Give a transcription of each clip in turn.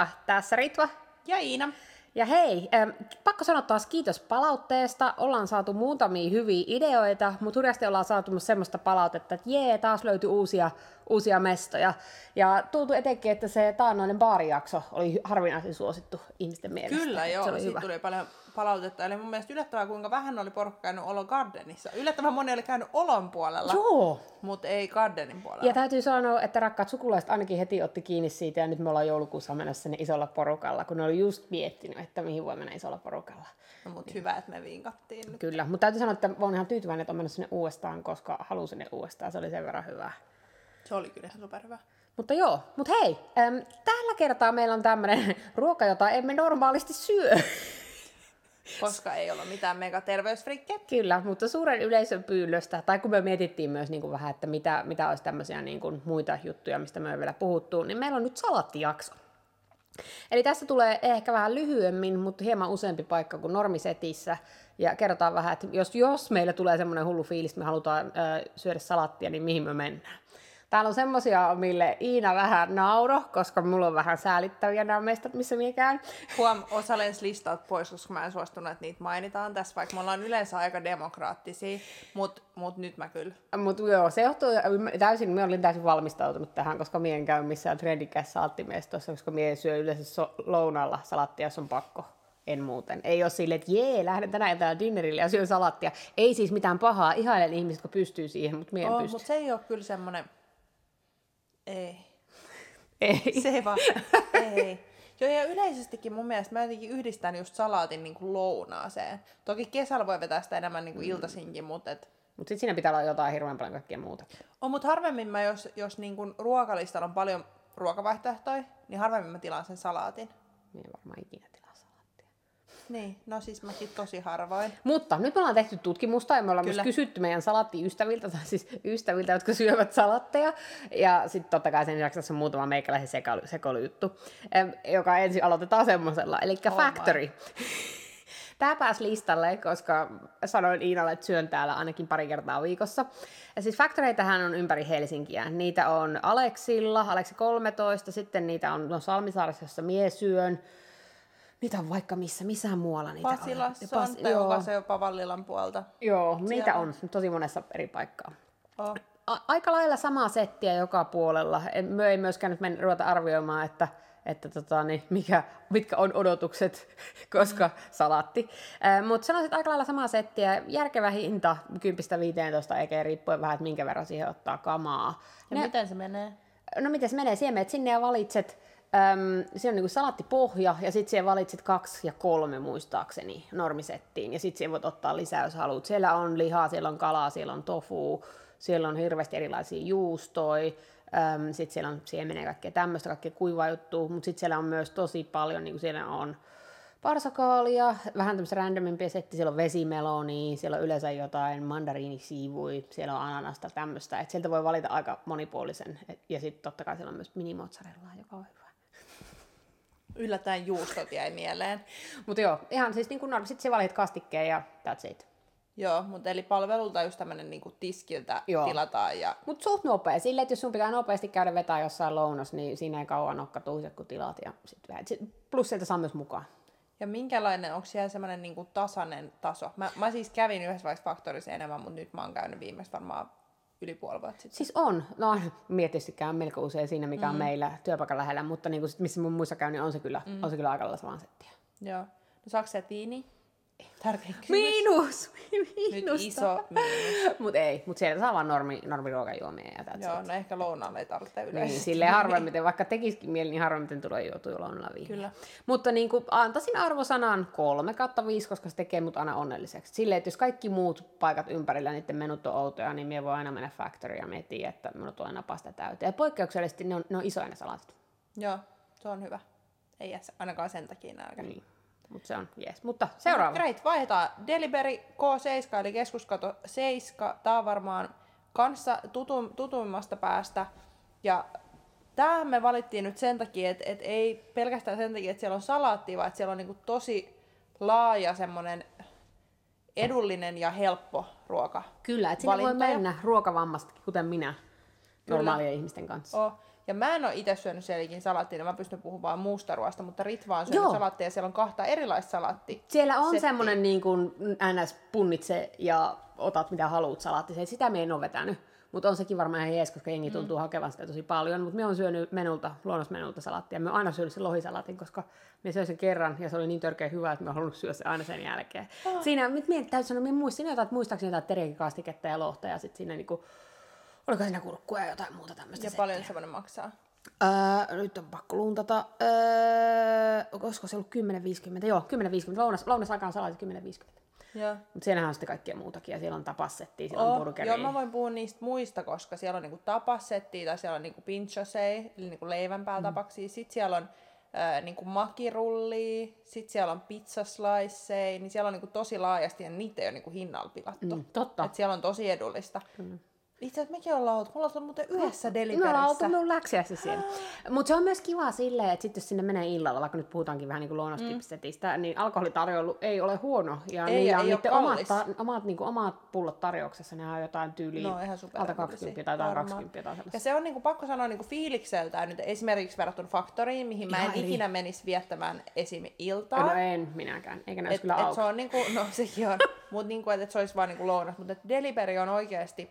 Moikka, tässä Ritva. Ja Iina. Ja hei, ähm, pakko sanoa taas kiitos palautteesta. Ollaan saatu muutamia hyviä ideoita, mutta hurjasti ollaan saatu myös semmoista palautetta, että jee, taas löytyi uusia, uusia mestoja. Ja tuntuu etenkin, että se taannoinen baarijakso oli harvinaisen suosittu ihmisten mielestä. Kyllä joo, siitä hyvä. tuli paljon palautetta. Eli mun mielestä yllättävää, kuinka vähän oli porukka käynyt Olo Gardenissa. Yllättävän moni oli käynyt Olon puolella, Joo, mutta ei Gardenin puolella. Ja täytyy sanoa, että rakkaat sukulaiset ainakin heti otti kiinni siitä, ja nyt me ollaan joulukuussa menossa sinne isolla porukalla, kun ne oli just miettinyt, että mihin voi mennä isolla porukalla. No, mutta hyvä, että me vinkattiin nyt. Kyllä, mutta täytyy sanoa, että olen ihan tyytyväinen, että on mennyt sinne uudestaan, koska halusin sinne uudestaan, se oli sen verran hyvää. Se oli kyllä ihan superhyvä. Mutta joo, mutta hei, äm, tällä kertaa meillä on tämmöinen ruoka, jota emme normaalisti syö. Koska ei ole mitään megaterveysfrikkejä. Kyllä, mutta suuren yleisön pyynnöstä, tai kun me mietittiin myös niin kuin vähän, että mitä, mitä olisi tämmöisiä niin kuin muita juttuja, mistä me vielä puhuttu, niin meillä on nyt salattijakso. Eli tässä tulee ehkä vähän lyhyemmin, mutta hieman useampi paikka kuin normisetissä. Ja kerrotaan vähän, että jos, jos meille tulee semmoinen hullu fiilis, että me halutaan ö, syödä salattia, niin mihin me mennään. Täällä on semmosia, mille Iina vähän nauro, koska mulla on vähän säälittäviä nämä mestat, missä minä käyn. Huom, osa lensi listalta pois, koska mä en suostunut, että niitä mainitaan tässä, vaikka me ollaan yleensä aika demokraattisia, mutta mut nyt mä kyllä. Mutta joo, se johtuu täysin, minä olin täysin valmistautunut tähän, koska minä en käy missään trendikässä salattimestossa, koska minä syö yleensä so- lounaalla salattia, jos on pakko. En muuten. Ei ole silleen, että jee, lähden tänä iltana dinnerille ja syön salattia. Ei siis mitään pahaa, ihailen ihmiset, kun pystyy siihen, mutta minä en Oh, pysty. mutta se ei ole kyllä semmoinen... Ei. Ei. Se ei vaan, ei. Joo, ja yleisestikin mun mielestä mä jotenkin yhdistän just salaatin niin kuin lounaaseen. Toki kesällä voi vetää sitä enemmän niin kuin iltaisinkin, mutta et... Mutta sitten siinä pitää olla jotain hirveän paljon kaikkea muuta. On, mutta harvemmin mä, jos, jos niin kuin ruokalistalla on paljon ruokavaihtoehtoja, niin harvemmin mä tilaan sen salaatin. En varmaan ikinä. Niin, no siis mäkin tosi harvoin. Mutta nyt me ollaan tehty tutkimusta ja me ollaan Kyllä. myös kysytty meidän salattiystäviltä, tai siis ystäviltä, jotka syövät salatteja. Ja sitten totta kai sen lisäksi tässä on muutama meikäläisen sekoilu, sekoilujuttu, em, joka ensin aloitetaan semmoisella, eli Oh my. Factory. Tämä pääsi listalle, koska sanoin Iinalle, että syön täällä ainakin pari kertaa viikossa. Ja siis Factoreitähän on ympäri Helsinkiä. Niitä on Aleksilla, Aleksi 13, sitten niitä on no, Salmisaaressa, jossa mie syön. Niitä on vaikka missä, missään muualla niitä Pasilassa on. tai onko se jopa Vallilan puolta? Joo, niitä Siellä. on tosi monessa eri paikkaa. Oh. A- aika lailla samaa settiä joka puolella. En, me ei myöskään nyt mennä ruveta arvioimaan, että, että tota, niin mikä, mitkä on odotukset, koska mm. salatti. Äh, Mutta sanoisin, että aika lailla samaa settiä. Järkevä hinta 10-15 eikä riippuen vähän, että minkä verran siihen ottaa kamaa. Ja Ne- miten se menee? No miten se menee? Siihen menet sinne ja valitset, äm, se on niinku salattipohja ja sitten siihen valitset kaksi ja kolme muistaakseni normisettiin. Ja sitten siihen voit ottaa lisää, jos haluat. Siellä on lihaa, siellä on kalaa, siellä on tofu, siellä on hirveästi erilaisia juustoja. Sitten siellä on siemenä ja kaikkea tämmöistä, kaikkea kuivaa juttua, mutta sitten siellä on myös tosi paljon, niin kuin siellä on parsakaalia, vähän tämmöistä randomimpia setti, siellä on vesimelonia, siellä on yleensä jotain mandariinisiivui, siellä on ananasta tämmöistä, että sieltä voi valita aika monipuolisen, ja sitten totta kai siellä on myös minimozzarellaa, joka on hyvä. Yllättäen juustot jäi mieleen. Mutta joo, ihan siis niin kuin normi, sitten sä valitset kastikkeen ja that's it. Joo, mutta eli palvelulta just tämmönen niinku tiskiltä Joo. tilataan ja Mutta suht nopea, silleen, että jos sun pitää nopeasti käydä vetää jossain lounas, niin siinä ei kauan nokka tuhiset, kun tilaat. Ja sit vähän. Plus sieltä saa myös mukaan. Ja minkälainen, onko siellä semmoinen niinku tasainen taso? Mä, mä siis kävin yhdessä vaiheessa faktorissa enemmän, mutta nyt mä oon käynyt viimeksi varmaan yli puoli vuotta sitten. Siis on. No minä tietysti käyn melko usein siinä, mikä on meillä työpaikan lähellä, mutta niin kuin sit, missä mun muissa käy, niin on se kyllä, mm. on se kyllä aika lailla samaa settiä. Joo. No saako se tiini? Tärkeä kysymys. Miinus! Nyt Miinusta. iso miinus. Mut ei, mut sieltä saa vaan normi, normiruokajuomia ja that's Joo, no ehkä lounaalle ei tarvitse yleisesti. Niin, silleen harvemmiten, vaikka tekisikin mieli, niin harvemmiten tulee joutua lounalla viiniä. Kyllä. Mutta niin kuin, antaisin arvosanan 3 kautta 5, koska se tekee mut aina onnelliseksi. Silleen, että jos kaikki muut paikat ympärillä, niiden menut on outoja, niin minä voi aina mennä factoryin ja miettiä, että minun tulee napasta täyteen. Ja poikkeuksellisesti ne on, ne on isoja ne salatit. Joo, se on hyvä. Ei jää ainakaan sen takia nälkä. Niin. Mutta se on jees. Mutta seuraava. Great, vaihdetaan. Delivery K7, eli keskuskato 7. Tämä on varmaan kanssa tutu, tutuimmasta päästä. Ja tämähän me valittiin nyt sen takia, että, että ei pelkästään sen takia, että siellä on salaattia, vaan että siellä on niinku tosi laaja semmoinen edullinen ja helppo ruoka. Kyllä, että sinne voi mennä ruokavammastakin, kuten minä, normaalien ihmisten kanssa. Oh. Ja mä en ole itse syönyt sielläkin salattia, niin mä pystyn puhumaan muusta ruoasta, mutta Ritva on syönyt Joo. salattia ja siellä on kahta erilaista salattia. Siellä on Setti. semmoinen niin kuin ns. punnitse ja otat mitä haluat salaatti. Se, sitä me en ole vetänyt. Mutta on sekin varmaan ihan jees, koska jengi tuntuu mm. hakevan sitä tosi paljon. Mutta me on syönyt menulta, luonnosmenulta salaattia. Me on aina syönyt sen lohisalaatin, koska me söin sen kerran ja se oli niin törkeä hyvä, että me halunnut syödä sen aina sen jälkeen. Oh. Siinä, nyt mietin, täytyy sanoa, minä muistin, jotain, muistaakseni jotain teriyakikastiketta ja lohta ja sitten siinä niinku, oliko siinä kurkkua ja jotain muuta tämmöistä. Ja paljon semmoinen maksaa. Öö, nyt on pakko luntata. Öö, olisiko se ollut 10.50? Joo, 10.50. Lounas, lounasaikaan salaatit 10.50. Joo. Mutta siellähän on sitten kaikkea muutakin, ja siellä on tapassettia, siellä on Oh, burgeria. joo, mä voin puhua niistä muista, koska siellä on niinku tapassettia tai siellä on niinku pinchosei, eli niinku leivän päällä mm. tapaksia. Sitten siellä on äh, niinku makirullia, sitten siellä on pizzasliceja, niin siellä on niinku tosi laajasti ja niitä ei ole niinku hinnalla pilattu. Mm, totta. Et siellä on tosi edullista. Kyllä. Itse asiassa mekin ollaan oltu, me ollaan muuten yhdessä Me ollaan deliverissä. oltu minun läksiässä siellä. Mutta se on myös kiva silleen, että sitten jos sinne menee illalla, vaikka nyt puhutaankin vähän niin kuin lounastipsetistä, mm. niin alkoholitarjoilu ei ole huono. Ja Ei, niillä ja on ei niiden ole omat, ta- omat, niin kuin omat pullot tarjouksessa. Ne on jotain tyyliä No, ihan super alta edullisia, 20 tai jotain varmaan. 20 tai sellaista. Ja se on niinku pakko sanoa niinku fiilikseltään nyt esimerkiksi verrattuna Faktoriin, mihin mä en eri. ikinä menisi viettämään esim. iltaa. No en minäkään, eikä ne Et, kyllä et auki. se on niinku, no sekin on, mutta niinku, et, et se olisi vaan niinku lounas. Mutta Delivery on oikeasti,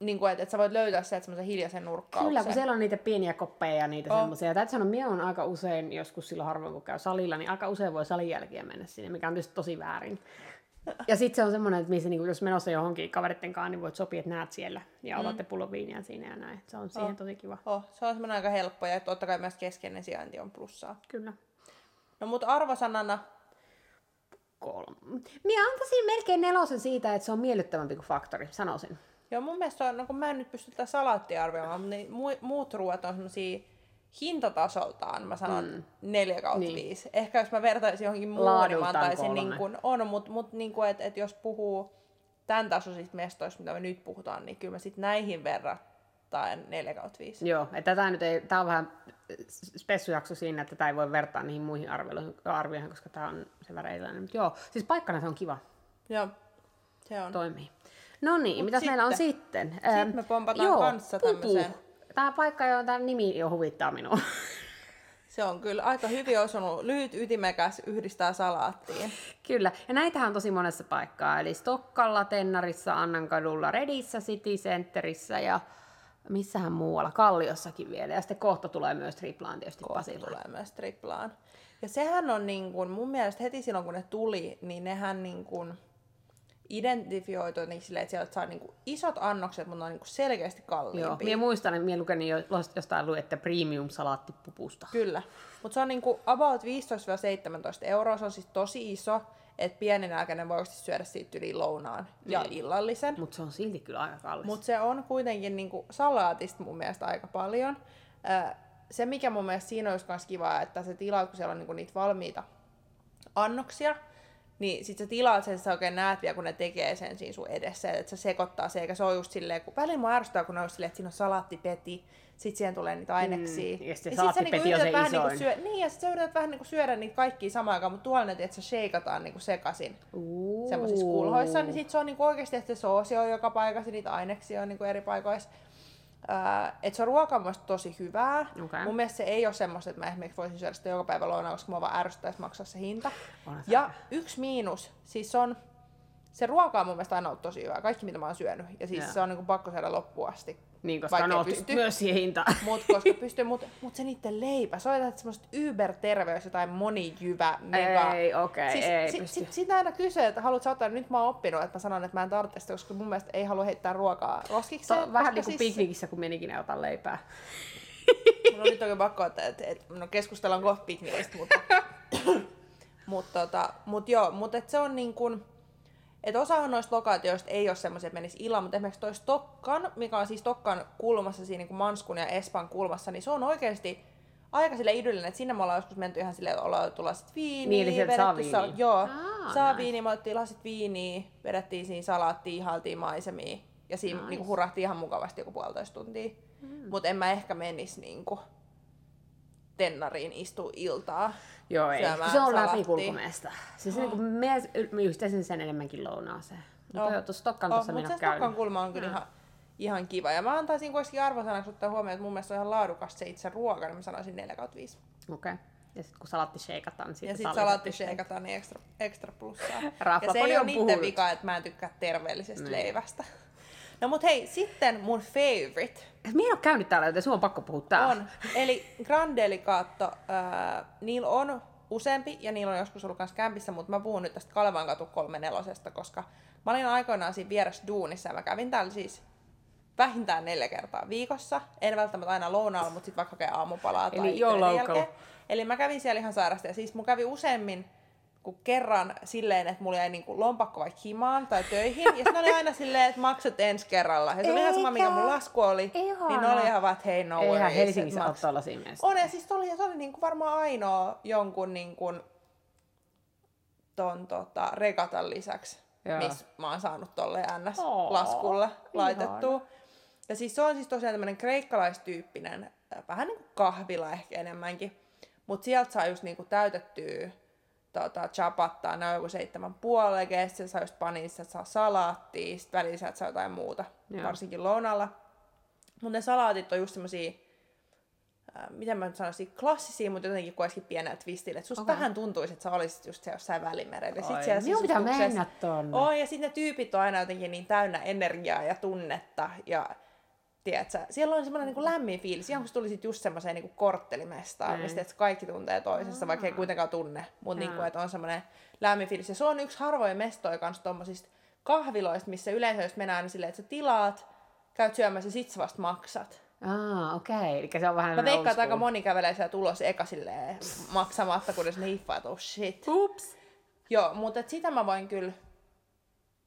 niinku, että et sä voit löytää sieltä semmoisen hiljaisen nurkkauksen. Kyllä, kun siellä on niitä pieniä koppeja ja niitä oh. semmoisia. Täytyy sanoa, minä on aika usein, joskus silloin harvoin kun käy salilla, niin aika usein voi salin jälkeen mennä sinne, mikä on tietysti tosi väärin. Ja sitten se on semmoinen, että missä, niinku, jos menossa johonkin kaveritten kanssa, niin voit sopia, että näet siellä ja otatte pullon viiniä siinä ja näin. Se on siihen Oh. tosi kiva. Oh, se on semmoinen aika helppo ja totta kai myös keskeinen sijainti on plussaa. Kyllä. No mutta arvosanana, Kolme. Minä antaisin melkein nelosen siitä, että se on miellyttävämpi kuin Faktori, sanoisin. Joo mun mielestä on, no kun mä en nyt pysty tätä salaattia arvioimaan, mutta niin mu- muut ruoat on semmosia hintatasoltaan, mä sanon mm. 4 kautta Niin. 5. Ehkä jos mä vertaisin johonkin muuhun, niin mä antaisin niin kuin, on, mutta mut, niin kuin, että et jos puhuu tämän tasoisista mestoista, mitä me nyt puhutaan, niin kyllä mä sit näihin verrattain 4 kautta 5. Joo, että tämä nyt ei, tämä on vähän spessujakso siinä, että tätä ei voi vertaa niihin muihin arvioihin koska tämä on sen verran erilainen. Mutta joo, siis paikkana se on kiva, Joo, se on. toimii. No niin, Mut mitäs meillä on sitten? sitten? Me pompataan kanssa tämmösen. Tämä paikka jo, tämä nimi jo huvittaa minua. Se on kyllä aika hyvin osunut. Lyhyt, ytimekäs, yhdistää salaattiin. Kyllä, ja näitähän on tosi monessa paikkaa, eli Stokkalla, Tennarissa, Annankadulla, Redissä, City Centerissä ja missähän muualla, Kalliossakin vielä. Ja sitten kohta tulee myös Triplaan tietysti Kohta Pasilaan. tulee myös triplaan. Ja sehän on niin kuin, mun mielestä heti silloin kun ne tuli, niin nehän niin kuin identifioitu niin silleen, että sieltä saa niin kuin isot annokset, mutta ne on niin kuin selkeästi Joo, kalliimpia. minä muistan, että minä lukenin jo, jostain luin, että premium salaattipupusta. Kyllä. Mutta se on niinku about 15-17 euroa, se on siis tosi iso, että pienen jälkeen voi oikeasti syödä siitä yli lounaan ja Niin. illallisen. Mutta se on silti kyllä aika kallis. Mutta se on kuitenkin niinku salaatista mun mielestä aika paljon. Se, mikä mun mielestä siinä olisi myös kiva, että se tilaat, kun siellä on niinku niitä valmiita annoksia, niin sit sä tilaat sen, sä oikein näet vielä, kun ne tekee sen siinä sun edessä, että se sekoittaa se, eikä se ole just silleen, kun välillä mua ärsyttää, kun ne on silleen, että siinä on salaattipeti, sit siihen tulee niitä aineksia. Mm, ja sitten sit salaattipeti niinku on se vähän isoin. Niinku syö, niin, ja sit sä yrität vähän niinku syödä niitä kaikkia samaan aikaan, mutta tuolla ne, että se sheikataan niinku sekasin Uuu. semmoisissa kulhoissa, niin sit se on niinku oikeasti, että se soosi on joka paikassa, niitä aineksia on niinku eri paikoissa. Ää, et se on ruoka on tosi hyvää. Okei. Mun mielestä se ei ole semmoista, että mä esimerkiksi voisin syödä sitä joka päivä lounaa, koska mua vaan ärsyttäisi maksaa se hinta. Ja yksi miinus, siis on, se ruoka on mun mielestä aina ollut tosi hyvää, kaikki mitä mä oon syönyt. Ja siis Joo. se on niinku pakko syödä loppuun asti. Niin, koska on pysty. myös siihen hintaan. Mut koska pystyy, mut, mut se niitten leipä, se on jotain semmoista yberterveys, jotain monijyvä, mega. Ei, okei, siis, ei sit, pysty. sit, sitä aina kysyy, että haluatko ottaa, nyt mä oon oppinut, että mä sanon, että mä en tarvitse sitä, koska mun mielestä ei halua heittää ruokaa roskiksi. Se on vähän niin kuin piknikissä, kun minä ikinä otan leipää. No nyt onkin pakko, että, että, että no keskustellaan kohta piknikistä, mutta, mutta, tota, mutta joo, mutta et se on niin kuin, että osa noista lokaatioista ei ole semmoisia, että menisi illan, mutta esimerkiksi toi Stokkan, mikä on siis Stokkan kulmassa, siinä niin kuin Manskun ja Espan kulmassa, niin se on oikeasti aika sille idyllinen, että sinne me ollaan joskus menty ihan silleen, että ollaan tulla sit viiniä, Niin, eli sieltä saa vedetty sal- viiniä. Joo, Aa, saa nice. viiniä, me otettiin lasit viiniä, vedettiin siinä salaattia, ihailtiin maisemia. Ja siinä Nice. niinku hurahti ihan mukavasti joku puolitoista tuntia. Mm. Mutta en mä ehkä menisi niinku tennariin istuu iltaa. Joo, ei. syömään Se on salaattia. läpikulkumeesta. Siis niin kuin me yhtäisin sen enemmänkin lounaaseen. Mutta joo, tuossa Stokkan tuossa mutta minä käyn. Stokkan kulma on kyllä ihan, ihan kiva. Ja mä antaisin kuitenkin arvosanaksi ottaa huomioon, että mun mielestä on ihan laadukas se itse ruoka, niin mä sanoisin 4 kautta 5. Okei. Okay. Ja sitten kun salatti sheikataan, niin Ja sitten sit salaatti sheikataan niin ekstra, ekstra plussaa. Ja se ei ole on niiden puhunut. vika, että mä en tykkää terveellisestä Niin. leivästä. No mut hei, sitten mun favorite Minä en ole käynyt täällä, joten sinun on pakko puhua täällä. on, eli Grand Delicato, äh, niillä on useampi ja niillä on joskus ollut myös kämpissä, mutta mä puhun nyt tästä Kalevan katu 34, koska mä olin aikoinaan siinä vieressä duunissa ja mä kävin täällä siis vähintään neljä kertaa viikossa. En välttämättä aina lounaalla, mutta sitten vaikka hakee aamupalaa tai Eli jälkeen. Eli mä kävin siellä ihan sairasta ja siis mun kävi useammin kuin kerran silleen, että mulla jäi niinku lompakko vaikka himaan tai töihin. Ja sitten oli aina silleen, että maksat ensi kerralla. Ja se oli ihan sama, mikä mun lasku oli. Niin ne Ihana. oli ihan vaan, että hei, no Eihän worries, Helsingissä ole tuollaisia miestä. on, ja siis se oli, se oli niinku varmaan ainoa jonkun niinku ton tota, regatan lisäksi, Joo. missä mä oon saanut tolle Oo, NS-laskulle ihana. laitettua. Ja siis se on siis tosiaan tämmönen kreikkalaistyyppinen, äh, vähän niinku kahvila ehkä enemmänkin. Mut sieltä saa just niinku täytettyä tota, chapattaa, ne on joku seitsemän puoleen, sitten saa just panissa, että saa salaattia, sit välillä sieltä saa jotain muuta, Joo. varsinkin lounalla. Mutta ne salaatit on just semmosia, äh, miten mä nyt sanoisin, klassisia, mutta jotenkin kuitenkin pienellä twistillä. Et susta okay. vähän tuntuisi, että sä olisit just siellä jossain välimerellä. Ja Ai, sit siellä minun pitää sisustuksessa- mennä tonne. On, ja sitten ne tyypit on aina jotenkin niin täynnä energiaa ja tunnetta. Ja tiedätkö, siellä on semmoinen niin lämmin fiilis, ihan kun tulisit just semmoiseen niin korttelimestaan, Niin. mistä kaikki tuntee toisessa, vaikka ei kuitenkaan tunne, mutta niin kuin, että on semmoinen lämmin fiilis. Ja se on yksi harvoja mestoja kanssa tommosista kahviloista, missä yleensä jos mennään aina silleen, että sä tilaat, käyt syömässä ja sit sä vasta maksat. Ah, okei. Okay. Eli se on vähän Mä veikkaan, että aika moni kävelee siellä tulos eka silleen maksamatta, kun ne hiffaa, että oh shit. Ups. Joo, mutta sitä mä voin kyllä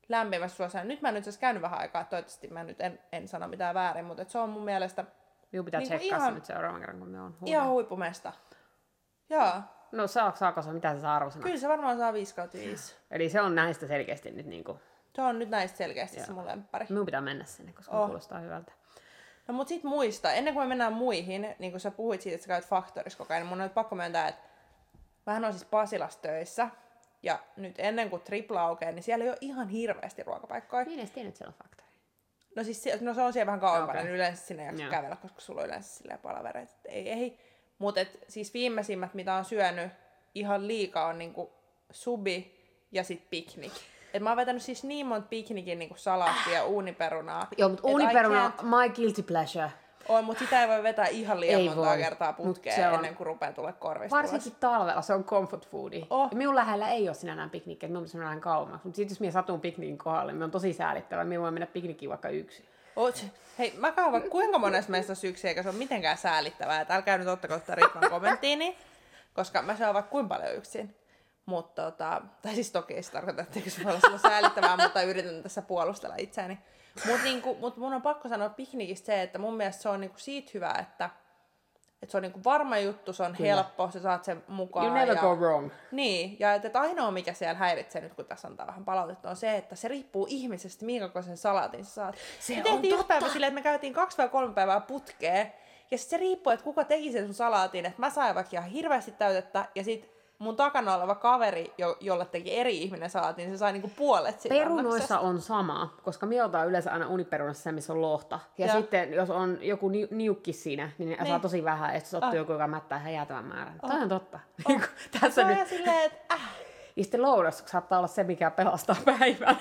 lämpimästi suositella. Nyt mä en nyt käynyt vähän aikaa, toivottavasti mä nyt en, en sano mitään väärin, mutta se on mun mielestä Minun pitää Niinku tsekkaa se ihan- nyt seuraavan kerran, kun me on ihan huippumesta. Joo, No saako, saako se, mitä se saa arvosana? kyllä se varmaan saa 5 kautta 5. Eli se on näistä selkeästi nyt niinku, Se on nyt näistä selkeästi se mun lemppari. minun pitää mennä sinne, koska Oh. kuulostaa hyvältä. No mut sit muista, ennen kuin me mennään muihin, niin kun sä puhuit siitä, että sä käyt Faktorissa koko ajan, niin mun on nyt pakko myöntää, että mähän on siis Pasilas töissä. Ja nyt ennen kuin tripla aukeaa, niin siellä ei ole ihan hirveästi ruokapaikkoja. Minä en edes tiennyt, että siellä on faktori. No siis se, no se on siellä vähän kauempana, okay. niin yleensä sinne ei jaksa Joo. kävellä, koska sulla on yleensä silleen palavereita, että ei, ei. Mutta siis viimeisimmät, mitä on syönyt ihan liikaa, on niinku subi ja sit piknik. Et mä oon vetänyt siis niin monta piknikin niinku salaattia ja uuniperunaa. Joo, mutta uuniperuna my guilty pleasure. On, mutta sitä ei voi vetää ihan liian Ei monta voi, kertaa putkeen on- ennen kuin rupeaa tulee korvista Varsinkin talvella se on comfort foodi. Oh. Ja minun lähellä ei ole sinällään minun pitäisi mennä vähän kauemmaksi. Mutta sitten jos minä satun piknikin kohdalle, niin on tosi säälittävää. Minä voin mennä piknikkiin vaikka yksi. Oot, hei, mä vaikka kuinka monessa meistä syksy, eikä se ole mitenkään säälittävää. Et älkää nyt ottako tätä Ritvan kommenttiini, koska mä syön vaikka kuinka paljon yksin. Mutta tota, tai siis toki ei se tarkoita, että se voi olla säälittävää, mutta yritän tässä puolustella itseäni. Mutta niinku, mut mun on pakko sanoa piknikistä se, että mun mielestä se on niinku siitä hyvä, että, että se on niinku varma juttu, se on Kyllä. helppo, sä saat sen mukaan. You never ja... go wrong. Niin, ja että, että ainoa mikä siellä häiritsee nyt, kun tässä antaa vähän palautetta, on se, että se riippuu ihmisestä, minkä kokoisen salaatin sä saat. Se me on tehtiin totta. päivä silleen, että me käytiin kaksi vai kolme päivää putkeen, ja sitten se riippuu, että kuka teki sen sun salaatin, että mä sain vaikka ihan hirveästi täytettä, ja sit mun takana oleva kaveri, jo, jolle teki eri ihminen salaatin, niin se sai niinku puolet siitä Perunoissa on sama, koska minä otan yleensä aina uniperunassa se, missä on lohta. Ja Joo. sitten jos on joku ni- niukki siinä, niin Niin. saa tosi vähän. Ja sitten Ah. oh. joku, joka mättää ihan jäätävän määrän. Oh. Toi on totta. Oh. Tässä on nyt. silleen, että äh. Ja sitten lounas saattaa olla se, mikä pelastaa päivän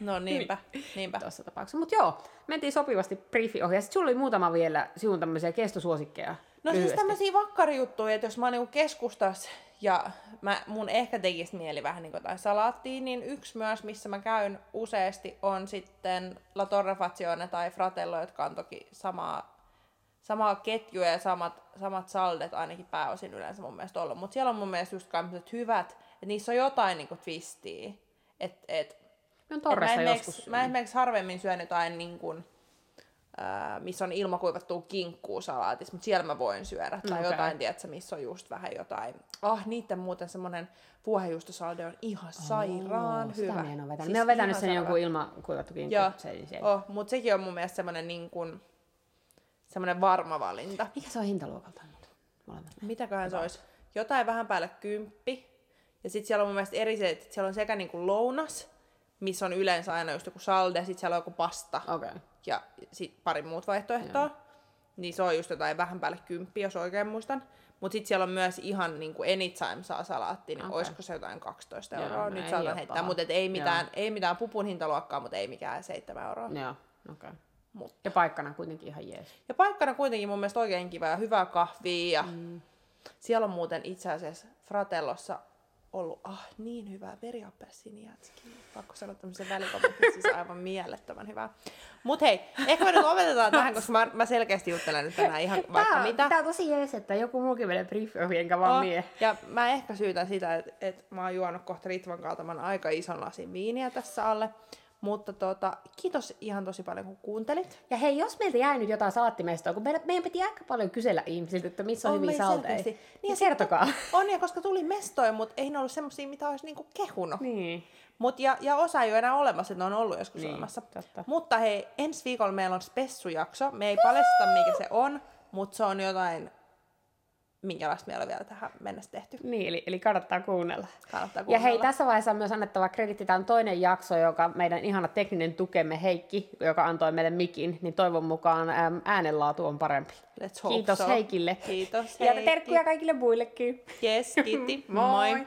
No niinpä, niinpä. tuossa tapauksessa. Mutta joo, mentiin sopivasti briefi ohi. Ja sitten sulla oli muutama vielä sinun tämmöisiä kestosuosikkeja. No lyhyesti. siis tämmöisiä vakkarijuttuja, että jos mä oon niinku keskustas ja mä, mun ehkä tekisi mieli vähän niinku jotain salaattia, niin yksi myös, missä mä käyn useasti, on sitten La Torrefazione tai Fratello, jotka on toki samaa, samaa ketjua ja samat, samat saldet ainakin pääosin yleensä mun mielestä ollut. Mutta siellä on mun mielestä just tämmöiset hyvät, että niissä on jotain niinku twistiä. Et, et, on et mä, joskus. mä esimerkiksi harvemmin syön jotain niin kuin, missä on ilmakuivattua kinkkuu salaatissa, mutta siellä mä voin syödä. Tai okay. jotain, tiedätkö, missä on just vähän jotain. Ah, niiden muuten semmonen vuohenjuustosalde on ihan sairaan Oo, hyvä. Sitä en ole vetänyt. Siis mä oon vetänyt sen jonkun ilmakuivattu kinkku. Joo, Se, siellä. oh, mutta sekin on mun mielestä semmonen niin kuin, semmonen varma valinta. Mikä se on hintaluokalta nyt? Mitäköhän se olisi? Jotain vähän päälle kymppi. Ja sitten siellä on mun mielestä eri se, että siellä on sekä niinku lounas, missä on yleensä aina just joku salde, ja sitten siellä on joku pasta. Okei. Okay. Ja sit pari muut vaihtoehtoa. Joo. Niin se on just jotain vähän päälle kymppiä, jos oikein muistan. Mutta sitten siellä on myös ihan niin kuin anytime saa salaatti, niin okay. olisiko se jotain 12 euroa. Joo, no Nyt ei saatan heittää, mutta ei mitään, ei mitään pupun hintaluokkaa, mutta ei mikään 7 euroa. Joo, okei. Okay. Mut. Ja paikkana kuitenkin ihan jees. Ja paikkana kuitenkin mun mielestä oikein kiva ja hyvää kahvia. Ja mm. Siellä on muuten itse asiassa Fratellossa ollut ah, niin hyvää veriappelsiinijätskiä. Pakko sanoa tämmöisen välikommentin, siis aivan mielettömän hyvää. Mut hei, ehkä me nyt lopetetaan tähän, koska mä, mä selkeästi juttelen nyt tänään ihan vaikka tää, mitä. Tää on tosi jees, että joku muukin menee briefi ohi, enkä vaan Oh, mie. ja mä ehkä syytän sitä, että, että mä oon juonut kohta Ritvan kaltaman aika ison lasin viiniä tässä alle. Mutta tota, kiitos ihan tosi paljon, kun kuuntelit. Ja hei, jos meiltä jäi nyt jotain salattimestoa, kun meidän, meidän piti aika paljon kysellä ihmisiltä, että missä on, On hyviä salteja. Niin, Niin, kertokaa. On, ja koska tuli mestoja, mutta ei ne ollut semmosia, mitä olisi niinku kehunut. niin. Mut ja, ja osa ei ole enää olemassa, että ne on ollut joskus Niin, olemassa. totta. Mutta hei, ensi viikolla meillä on spessujakso. Me ei paljasteta, mikä se on, mutta se on jotain, minkälaista meillä on vielä tähän mennessä tehty. Niin, eli, eli kannattaa kuunnella. Kannattaa Ja kuunnella. hei, tässä vaiheessa on myös annettava kreditti. Tämä on toinen jakso, joka meidän ihana tekninen tukemme Heikki, joka antoi meille mikin, niin toivon mukaan äm, äänenlaatu on parempi. Let's hope Kiitos so. Heikille. Kiitos Ja Heikki. terkkuja kaikille muillekin. Yes, kiitti. Moi. Moi.